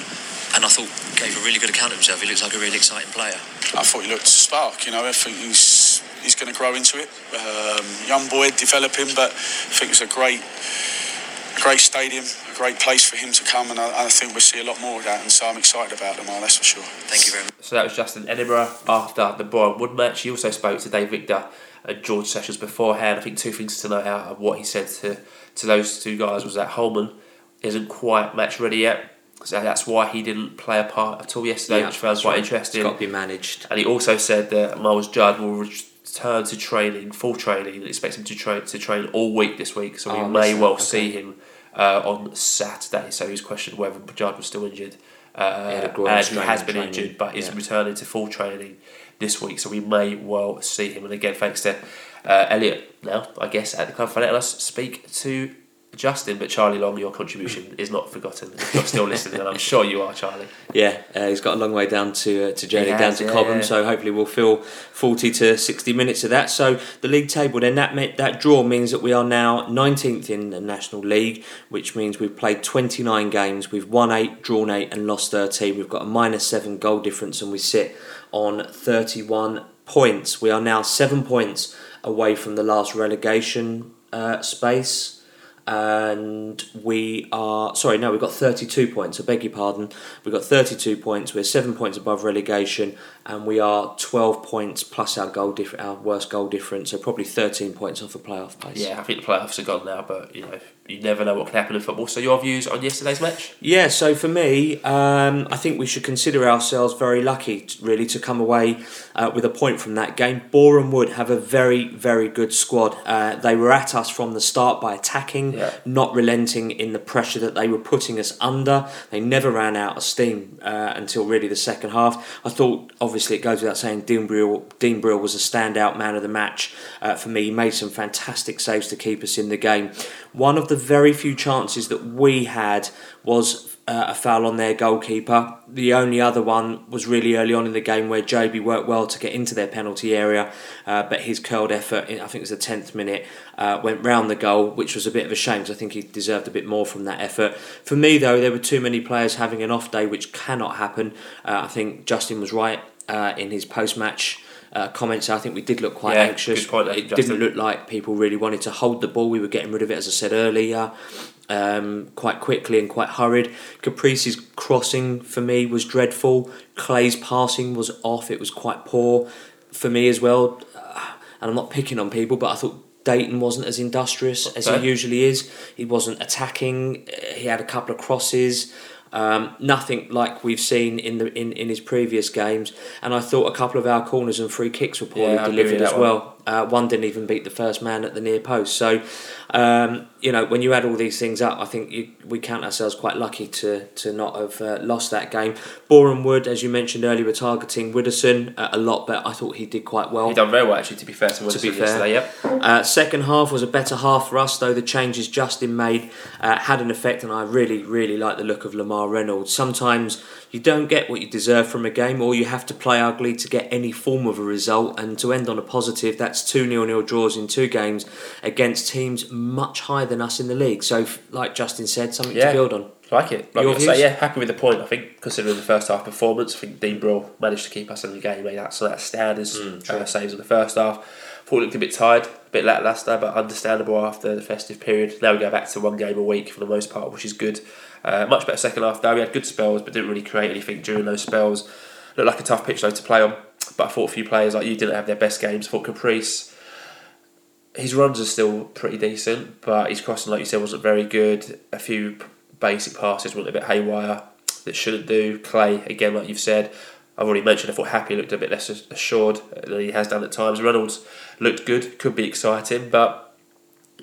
and I thought gave a really good account of himself. He looks like a really exciting player. I thought he looked spark. You know, I think he's he's going to grow into it. Um, young boy, developing, but I think it's a great, great stadium, a great place for him to come, and I, I think we'll see a lot more of that. And so I'm excited about Lamar, that's for sure. Thank you very much. So that was Justin Edinburgh after the Boreham Wood match. He also spoke to Dave Victor and George Sessions beforehand. I think two things to note out of what he said to, to those two guys was that Holman isn't quite match ready yet. So that's why he didn't play a part at all yesterday, which I found that's quite right. interesting. It's got to be managed. And he also said that Myles Judd will return to training, full training, and expects him to train to train all week this week. So we Oh, may well okay. see him uh, on Saturday. So he's questioned whether Judd was still injured. Uh, had a groin and he has been training, injured, but he's yeah. returning to full training this week. So we may well see him. And again, thanks to uh, Elliot now, I guess, at the club for letting us speak to Justin. But Charlie Long, your contribution is not forgotten. If you're still listening, and I'm sure you are, Charlie. Yeah, uh, he's got a long way down to uh, to journey He down to yeah, Cobham, yeah. so hopefully we'll fill forty to sixty minutes of that. So the league table then that meant, that draw means that we are now nineteenth in the National League, which means we've played twenty nine games, we've won eight, drawn eight, and lost thirteen. We've got a minus seven goal difference, and we sit on thirty one points. We are now seven points away from the last relegation uh, space and we are sorry no we've got 32 points I beg your pardon. We've got 32 points we're 7 points above relegation and we are 12 points plus our goal diff- our worst goal difference so probably 13 points off the playoff place Yeah, I think the playoffs are gone now, but you know, you never know what can happen in football. So your views on yesterday's match? Yeah, so for me, um, I think we should consider ourselves very lucky, t- really, to come away uh, with a point from that game. Boreham Wood have a very, very good squad. Uh, they were at us from the start by attacking, Yeah. not relenting in the pressure that they were putting us under. They never ran out of steam uh, until really the second half. I thought, obviously, it goes without saying, Dean Brill, Dean Brill was a standout man of the match uh, for me. He made some fantastic saves to keep us in the game. One of the very few chances that we had was uh, a foul on their goalkeeper. The only other one was really early on in the game where Jobi worked well to get into their penalty area, uh, but his curled effort, in, I think it was the 10th minute, uh, went round the goal, which was a bit of a shame because I think he deserved a bit more from that effort. For me, though, there were too many players having an off day, which cannot happen. Uh, I think Justin was right uh, in his post match. Uh, comments. I think we did look quite Yeah, anxious. point it Justin. didn't look like people really wanted to hold the ball. We were getting rid of it, as I said earlier, um, quite quickly and quite hurried. Caprice's crossing for me was dreadful. Clay's passing was off. It was quite poor for me as well. And I'm not picking on people, but I thought Dayton wasn't as industrious as he usually is. He wasn't attacking. He had a couple of crosses. Um, nothing like we've seen in the in, in his previous games, and I thought a couple of our corners and free kicks were poorly Yeah, I agree with delivered as well. one. Uh, one didn't even beat the first man at the near post. So, um, you know, when you add all these things up, I think you, we count ourselves quite lucky to to not have uh, lost that game. Boreham Wood, as you mentioned earlier, were targeting Widdowson uh, a lot, but I thought he did quite well. He done very well actually. To be fair to Wilson be fair. yep. Uh, second half was a better half for us, though the changes Justin made uh, had an effect, and I really, really like the look of Lamar Reynolds. Sometimes you don't get what you deserve from a game, or you have to play ugly to get any form of a result. And to end on a positive, that's two nil-nil draws in two games against teams much higher than us in the league. So, like Justin said, something Yeah. to build on. Like it. Like Your say, yeah, happy with the point. I think considering the first half performance, I think Dean Brill managed to keep us in the game. Made that so that standards uh, saves in the first half. Thought it looked a bit tired, a bit lacklustre, but understandable after the festive period. Now we go back to one game a week for the most part, which is good. Uh, much better second half though. We had good spells, but didn't really create anything during those spells. Looked like a tough pitch though to play on. But I thought a few players like you didn't have their best games. I thought Caprice his runs are still pretty decent, but his crossing, like you said, wasn't very good. A few basic passes went a bit haywire that shouldn't do. Clay, again, like you've said, I've already mentioned, I thought Happe looked a bit less assured than he has done at times. Reynolds looked good, could be exciting, but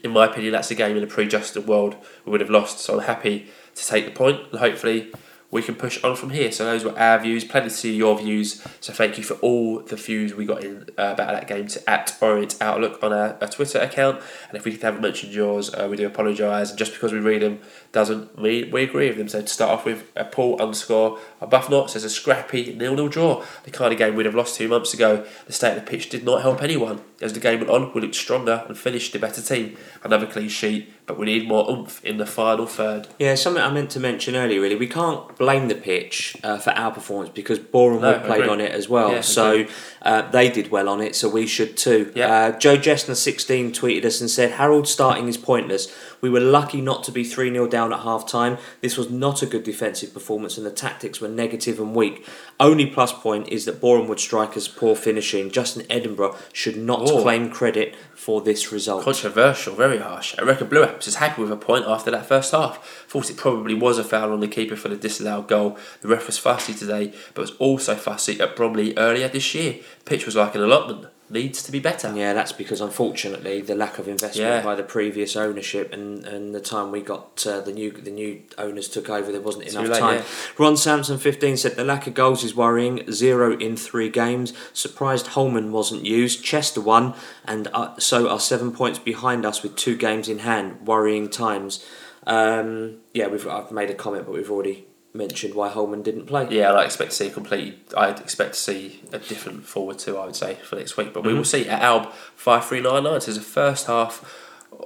in my opinion, that's a game in a pre-Justin world we would have lost. So I'm happy to take the point, and hopefully we can push on from here. So those were our views. Plenty to see your views. So thank you for all the views we got in uh, about that game to at Orient Outlook on our, our Twitter account. And if we haven't mentioned yours, uh, we do apologise. And just because we read them doesn't mean we agree with them. So to start off with, a Paul underscore a buff not says a scrappy nil nil draw. The kind of game we'd have lost two months ago. The state of the pitch did not help anyone. As the game went on, we looked stronger and finished the better team. Another clean sheet, but we need more oomph in the final third. Yeah, something I meant to mention earlier. Really, we can't blame the pitch uh, for our performance because Boreham No, played agree. on it as well. Yeah, so uh, they did well on it, so we should too. Yeah. Uh, Joe Jessner sixteen tweeted us and said Harrold starting is pointless. We were lucky not to be three 0 down at half time. This was not a good defensive performance, and the tactics were negative and weak. Only plus point is that Wood strikers poor finishing. Justin Edinburgh should not Oh. claim credit for this result. Controversial, very harsh. I reckon Blue Apps is happy with a point after that first half. Thought it probably was a foul on the keeper for the disallowed goal. The ref was fussy today, but was also fussy at Bromley earlier this year. Pitch was like an allotment. Needs to be better. Yeah, that's because unfortunately the lack of investment Yeah. by the previous ownership and, and the time we got uh, the new the new owners took over, there wasn't enough late, time. yeah. Ron Sampson fifteen said the lack of goals is worrying. Zero in three games. Surprised Holman wasn't used. Chester won, and uh, so are seven points behind us with two games in hand. Worrying times. Um, yeah, we've I've made a comment, but we've already mentioned why Holman didn't play. Yeah, I'd expect to see a completely. I'd expect to see a different forward too. I would say for next week, but we mm-hmm. will see at Alb five three nine nine. So the first half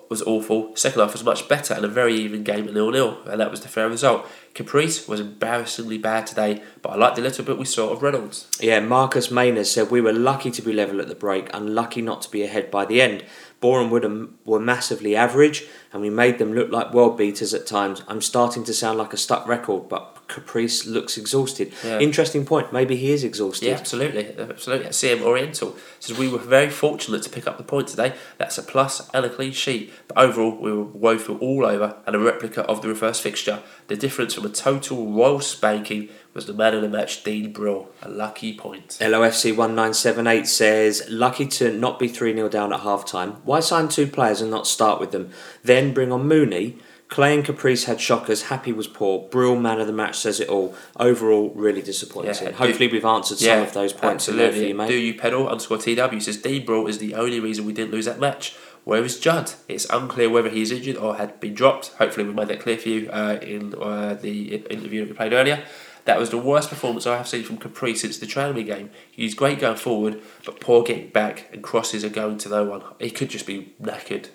was awful. Second half was much better and a very even game at nil nil, and that was the fair result. Caprice was embarrassingly bad today, but I liked the little bit we saw of Reynolds. Yeah, Marcus Maynard said we were lucky to be level at the break, unlucky not to be ahead by the end. Boreham Wood were massively average, and we made them look like world beaters at times. I'm starting to sound like a stuck record, but Caprice looks exhausted. Yeah. Interesting point. Maybe he is exhausted. Yeah, absolutely, absolutely. CM Oriental says we were very fortunate to pick up the point today. That's a plus and a clean sheet. But overall, we were woeful all over and a replica of the reverse fixture. The difference from a total royal spanking was the man of the match, Dean Brill. A lucky point. LOFC 1978 says, lucky to not be 3 0 down at half time. Why sign two players and not start with them? Then bring on Mooney. Clay and Caprice had shockers. Happe was poor. Brill, man of the match, says it all. Overall, really disappointing. Yeah, Hopefully, we've answered some of those points for you, mate. Do you pedal underscore TW says Dean Brill is the only reason we didn't lose that match. Where is Judd? It's unclear whether he's injured or had been dropped. Hopefully, we made that clear for you uh, in uh, the interview that we played earlier. That was the worst performance I have seen from Capri since the Tranmere game. He's great going forward, but poor getting back, and crosses are going to no one. He could just be knackered,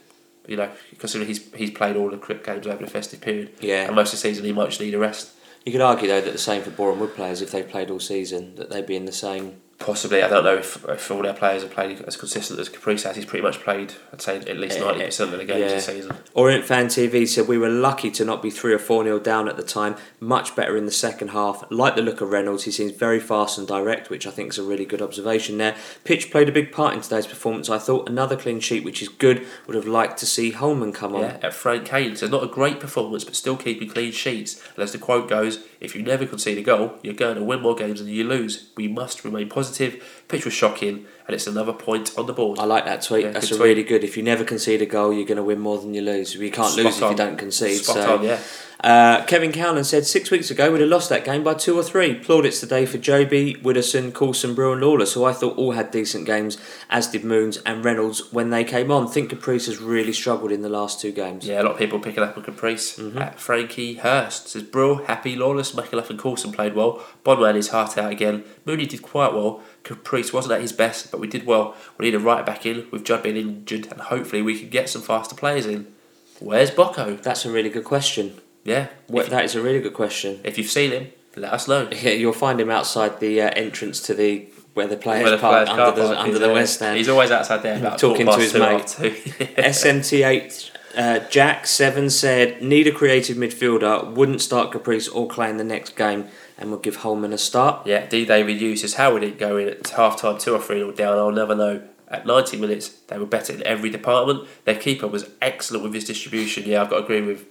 you know, considering he's he's played all the cricket games over the festive period. Yeah. And most of the season he might just need a rest. You could argue, though, that the same for Boreham Wood players, if they played all season, that they'd be in the same. Possibly, I don't know if, if all their players have played as consistent as Caprice has. He's pretty much played, I'd say, at least ninety percent of the games yeah. this season. Orient Fan TV said we were lucky to not be 3 or 4 nil down at the time. Much better in the second half. Like the look of Reynolds, he seems very fast and direct, which I think is a really good observation there. Pitch played a big part in today's performance. I thought another clean sheet, which is good. Would have liked to see Holman come on. Yeah, at Frank Kane. So not a great performance, but still keeping clean sheets. And as the quote goes, if you never concede a goal, you're going to win more games than you lose. We must remain positive. Pitch was shocking, and it's another point on the board. I like that tweet. Yeah, That's good tweet. really good. If you never concede a goal, you're going to win more than you lose. You can't Spot lose if on. you don't concede. Spot so, on, yeah. Uh, Kevin Cowland said six weeks ago we'd have lost that game by two or three. Plaudits today for Jobi, Widdowson, Coulson, Brew, and Lawless, who I thought all had decent games, as did Moons and Reynolds when they came on. Think Caprice has really struggled in the last two games. Yeah, a lot of people picking up on Caprice. At Frankie Hurst says Brill, Happe, Lawless, McAnuff and Coulson played well. Bonman is heart out again. Mooney did quite well. Caprice wasn't at his best, but we did well. We need a right back in with Judd being injured, and hopefully we can get some faster players in. Where's Bocco? That's a really good question. Yeah, if, that is a really good question. if you've seen him, let us know. Yeah, you'll find him outside the uh, entrance to the where the players Where the park players' under car the park under the West End. He's always outside there, Talking to his mate. two. SMT8 uh, Jack Seven said need a creative midfielder. Wouldn't start Caprice or Clay in the next game, and we'll give Holman a start. Yeah, D. Hughes says, How would it go in at half time, 2 or 3 nil down? I'll never know. At 90 minutes, they were better in every department. Their keeper was excellent with his distribution. Yeah, I've got to agree with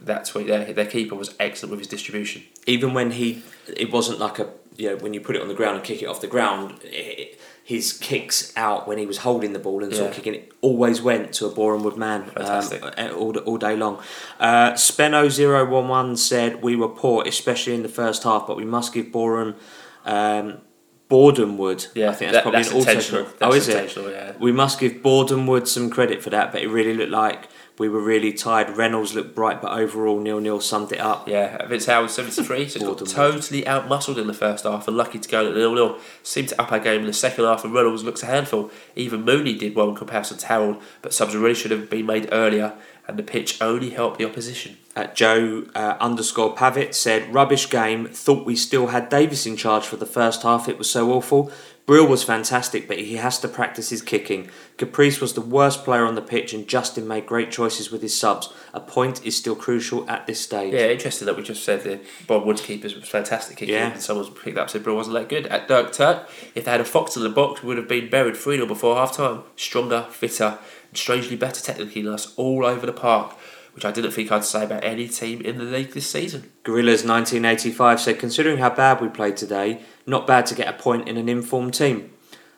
that tweet there. Their keeper was excellent with his distribution. Even when he, it wasn't like a you know when you put it on the ground and kick it off the ground. It, his kicks out when he was holding the ball and sort of kicking it always went to a Boreham Wood man um, all, all day long. Uh, Speno011 said we were poor, especially in the first half, but we must give Boreham um, Borden Wood. Yeah, I think that's that- probably that's an auto intentional. Oh, That's is it? yeah. We must give Borden Wood some credit for that, but it really looked like we were really tired. Reynolds looked bright, but overall nil nil summed it up. Yeah, Vince Howard, 73, so got totally outmuscled in the first half and lucky to go at 0 0. Seemed to up our game in the second half, and Reynolds looks a handful. Even Mooney did well in comparison to Harrold, but subs really should have been made earlier, and the pitch only helped the opposition. Uh, Joe uh, underscore Pavitt said, rubbish game. Thought we still had Davis in charge for the first half. It was so awful. Brill was fantastic, but he has to practice his kicking. Caprice was the worst player on the pitch, and Justin made great choices with his subs. A point is still crucial at this stage. Yeah, interesting that we just said that Bob Wood's keepers was fantastic kicking, Yeah. and someone's picked up said Brill wasn't that good. At Dirk Turk, if they had a Fox in the box, we would have been buried 3 0 before half time. Stronger, fitter, and strangely better technically than us all over the park, which I didn't think I'd say about any team in the league this season. Gorillas 1985 said, considering how bad we played today, not bad to get a point in an informed team.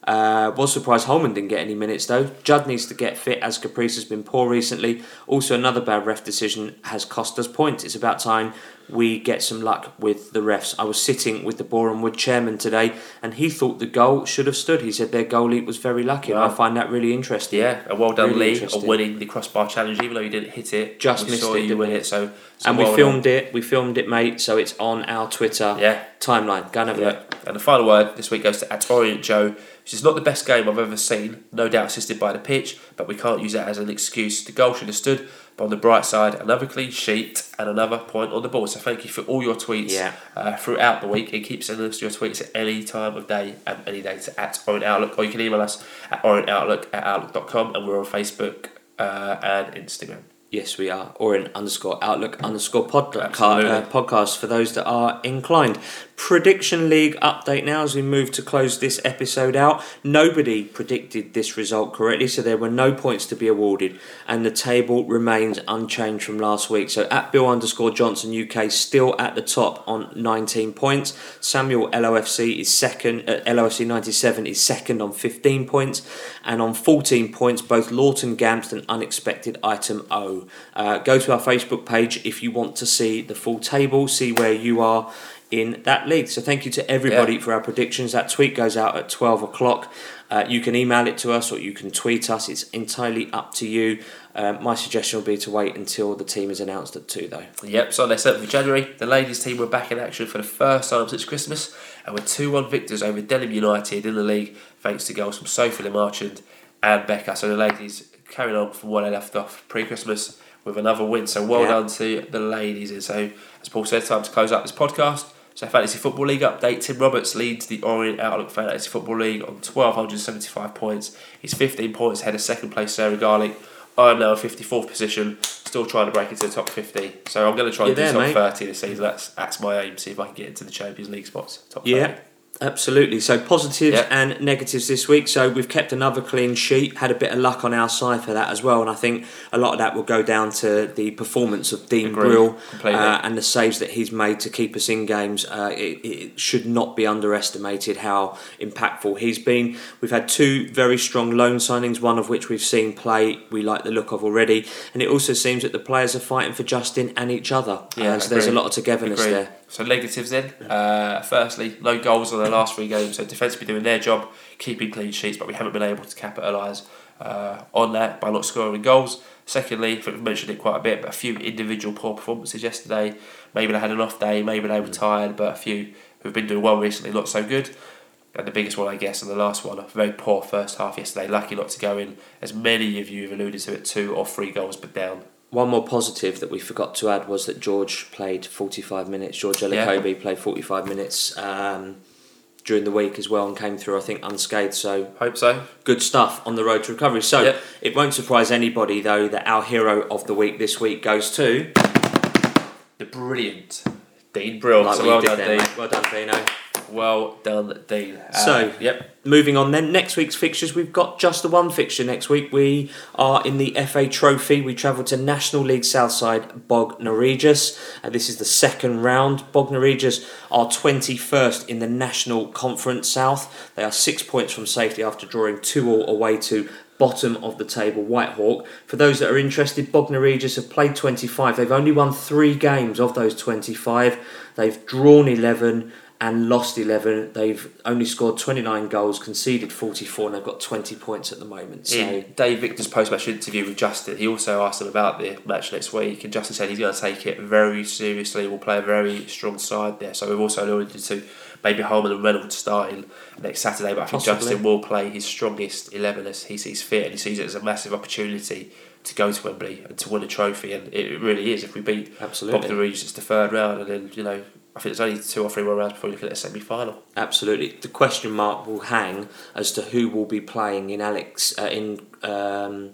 Uh, was surprised Holman didn't get any minutes though. Judd needs to get fit as Caprice has been poor recently. Also, another bad ref decision has cost us points. It's about time we get some luck with the refs. I was sitting with the Boreham Wood chairman today and he thought the goal should have stood. He said their goalie was very lucky and I find that really interesting. Yeah, and well done, Really Lee, on winning the crossbar challenge, even though you didn't hit it. Just we missed saw it, you win it, so. so And we filmed done. it, we filmed it, mate, so it's on our Twitter Yeah. timeline. Go and have a Yeah. look. And the final word this week goes to at Orient Joe, which is not the best game I've ever seen, no doubt assisted by the pitch, but we can't use that as an excuse. The goal should have stood, But on the bright side, another clean sheet and another point on the board. So thank you for all your tweets Yeah. uh, throughout the week. And keep sending us your tweets at any time of day and any day to at Orient Outlook. Or you can email us at orientoutlook at outlook.com and we're on Facebook uh, and Instagram. Yes, we are. Or in underscore outlook underscore pod, uh, podcast for those that are inclined. Prediction League update now as we move to close this episode out. Nobody predicted this result correctly, so there were no points to be awarded, and the table remains unchanged from last week. So at Bill underscore Johnson UK still at the top on 19 points. Samuel LOFC is second. Uh, LOFC 97 is second on 15 points, and on 14 points both Lawton Gamst and Unexpected Item O. Uh, go to our Facebook page if you want to see the full table, see where you are in that league. So thank you to everybody Yeah. for our predictions. That tweet goes out at 12 o'clock. Uh, you can email it to us or you can tweet us. It's entirely up to you. Uh, my suggestion would be to wait until the team is announced at 2 though. Yep, Sunday, 7th of January, the ladies' team were back in action for the first time since Christmas and were 2 1 victors over Denham United in the league thanks to goals from Sophie Le Marchand and Becca. So the ladies carrying on from where they left off pre Christmas with another win. So well Yeah. done to the ladies. And so, as Paul said, time to close up this podcast. So, Fantasy Football League update Tim Roberts leads the Orient Outlook Fantasy Football League on 1,275 points. He's 15 points ahead of second place Sarah Garlick. I'm now in 54th position, still trying to break into the top 50. So I'm going to try and You're do there, top mate. 30 this season. That's that's my aim. See if I can get into the Champions League spots. Top 30. Absolutely. So positives Yeah. and negatives this week. So we've kept another clean sheet, had a bit of luck on our side for that as well, and I think a lot of that will go down to the performance of Dean Agreed, Brill uh, and the saves that he's made to keep us in games. Uh, it, it should not be underestimated how impactful he's been. We've had two very strong loan signings, one of which we've seen play. We like the look of already, and it also seems that the players are fighting for Justin and each other. Yeah, Uh, so there's a lot of togetherness Agreed. there. So negatives then. Uh, firstly, no goals on the last three games. So defence been doing their job, keeping clean sheets, but we haven't been able to capitalise uh, on that by not scoring goals. Secondly, I think we've mentioned it quite a bit, but a few individual poor performances yesterday. Maybe they had an off day, maybe they were tired, but a few who've been doing well recently, not so good. And the biggest one, I guess, and the last one, a very poor first half yesterday. Lucky not to go in, as many of you have alluded to it, two or three goals but down. One more positive that we forgot to add was that George played 45 minutes. George Yeah. Played 45 minutes um, during the week as well and came through, I think, unscathed. So Hope so. good stuff on the road to recovery. So Yep. it won't surprise anybody, though, that our hero of the week this week goes to. The brilliant Dean Brill. Like so we well done, there, Dean. mate. Well done, Dino. Well done, Dean. Uh, So- yep. Moving on then, next week's fixtures, we've got just the one fixture next week. We are in the FA Trophy. We travel to National League Southside Bognor Regis. And this is the second round. Bognor Regis are 21st in the National Conference South. They are six points from safety after drawing 2 all away to bottom of the table Whitehawk. For those that are interested, Bognor Regis have played 25. They've only won three games of those 25. They've drawn 11 and lost 11. They've only scored 29 goals, conceded 44, and they've got 20 points at the moment. So, In Dave Victor's post-match interview with Justin, he also asked him about the match next week, and Justin said he's going to take it very seriously. We'll play a very strong side there. So we've also alluded to maybe Holman and Reynolds starting next Saturday, but I think Possibly. Justin will play his strongest eleven as he sees fit, and he sees it as a massive opportunity to go to Wembley and to win a trophy. And it really is. If we beat Absolutely. Bognor Regis, it's the third round, and then you know. I think there's only two or three more rounds before you look at a semi-final. absolutely. The question mark will hang as to who will be playing in Alex uh, in um,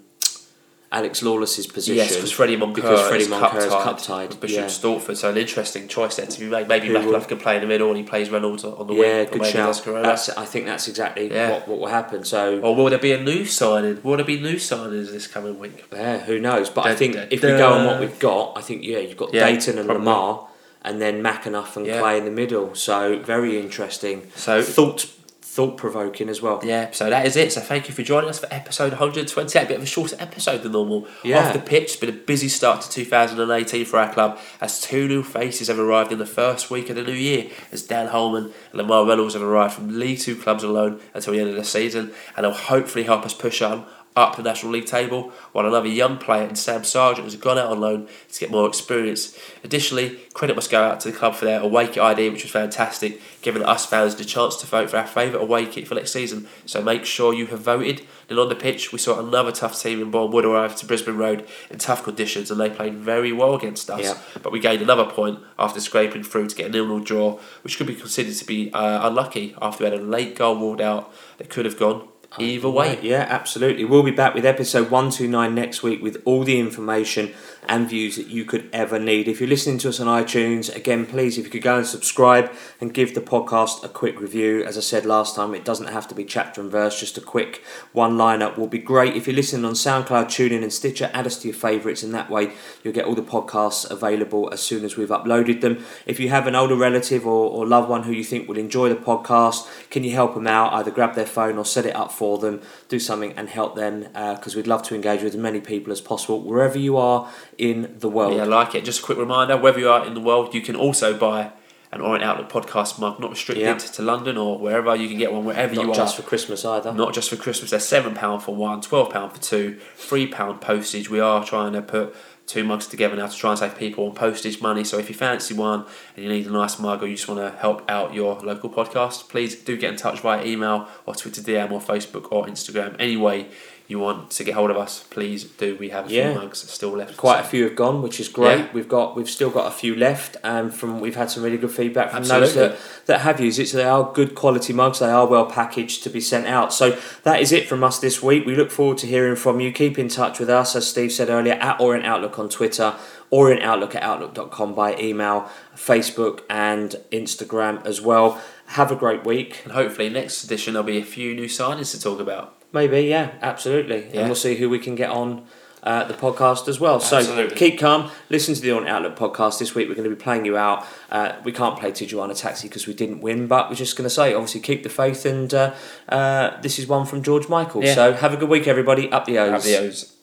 Alex Lawless's position. Yes, because Freddie Moncur Because Freddie is Moncur is cup-tied cup tied, Bishop yeah. Stortford, so an interesting choice there to be made. Maybe McAnuff can play in the middle and he plays Reynolds on the Yeah, wing. or good shout. That's, I think that's exactly Yeah. what, what will happen. So, Or will there be a new signing? Will there be new signings this coming week? Yeah, who knows? But I Da- think da- if we go on what da. we've got, I think yeah, you've got Yeah, Dayton and probably. Lamar, and then McAnuff and Yeah. Clay in the middle. So very interesting. So- thought thought provoking as well. Yeah, so that is it. So thank you for joining us for episode 128. A bit of a shorter episode than normal. Yeah. Off the pitch, it's been a busy start to 2018 for our club as two new faces have arrived in the first week of the new year as Dan Holman and Lamar Reynolds have arrived from League Two clubs alone until the end of the season and they'll hopefully help us push on up the National League table, while another young player in Sam Sargeant has gone out on loan to get more experience. Additionally, credit must go out to the club for their away kit idea, which was fantastic, giving us fans the chance to vote for our favourite away kit for next season. So make sure you have voted. Then on the pitch, we saw another tough team in Bournemouth arrive to Brisbane Road in tough conditions, and they played very well against us. Yeah. But we gained another point after scraping through to get a nil-nil draw, which could be considered to be uh, unlucky after we had a late goal ruled out that could have gone Oh, either way. Yeah, absolutely. We'll be back with episode 129 next week with all the information and views that you could ever need. If you're listening to us on iTunes, again, please, if you could go and subscribe and give the podcast a quick review. As I said last time, it doesn't have to be chapter and verse, just a quick one liner will be great. If you're listening on SoundCloud, TuneIn, and Stitcher, add us to your favourites, and that way you'll get all the podcasts available as soon as we've uploaded them. If you have an older relative or, or loved one who you think will enjoy the podcast, can you help them out? Either grab their phone or set it up for them, do something and help them uh, because we'd love to engage with as many people as possible wherever you are in the world. Yeah, I like it. Just a quick reminder wherever you are in the world, you can also buy an Orient Outlook podcast mug, not restricted Yeah. to London or wherever. You can get one wherever Not you just for Christmas either. Not just for Christmas. They're £7 for one, £12 for two, £3 postage. We are trying to put two mugs together now to try and save people on postage money. So if you fancy one and you need a nice mug or you just want to help out your local podcast, please do get in touch via email or Twitter DM or Facebook or Instagram. Any way you want to get hold of us, please do. We have a Yeah. few mugs still left. Quite a few have gone, which is great. Yeah. We've got we've still got a few left, and from we've had some really good feedback from those that, that have used it. So they are good quality mugs. They are well packaged to be sent out. So that is it from us this week. We look forward to hearing from you. Keep in touch with us, as Steve said earlier, at Orient Outlook on Twitter, Orient Outlook at outlook.com by email, Facebook, and Instagram as well. Have a great week. And hopefully, next edition there'll be a few new signings to talk about. Maybe, yeah, absolutely. Yeah. And we'll see who we can get on uh, the podcast as well. So keep calm. Listen to the On Outlook podcast this week. We're going to be playing you out. Uh, we can't play Tijuana Taxi because we didn't win, but we're just going to say, obviously, keep the faith. And uh, uh, this is one from George Michael. Yeah. So have a good week, everybody. Up the O's. Have the O's.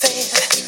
They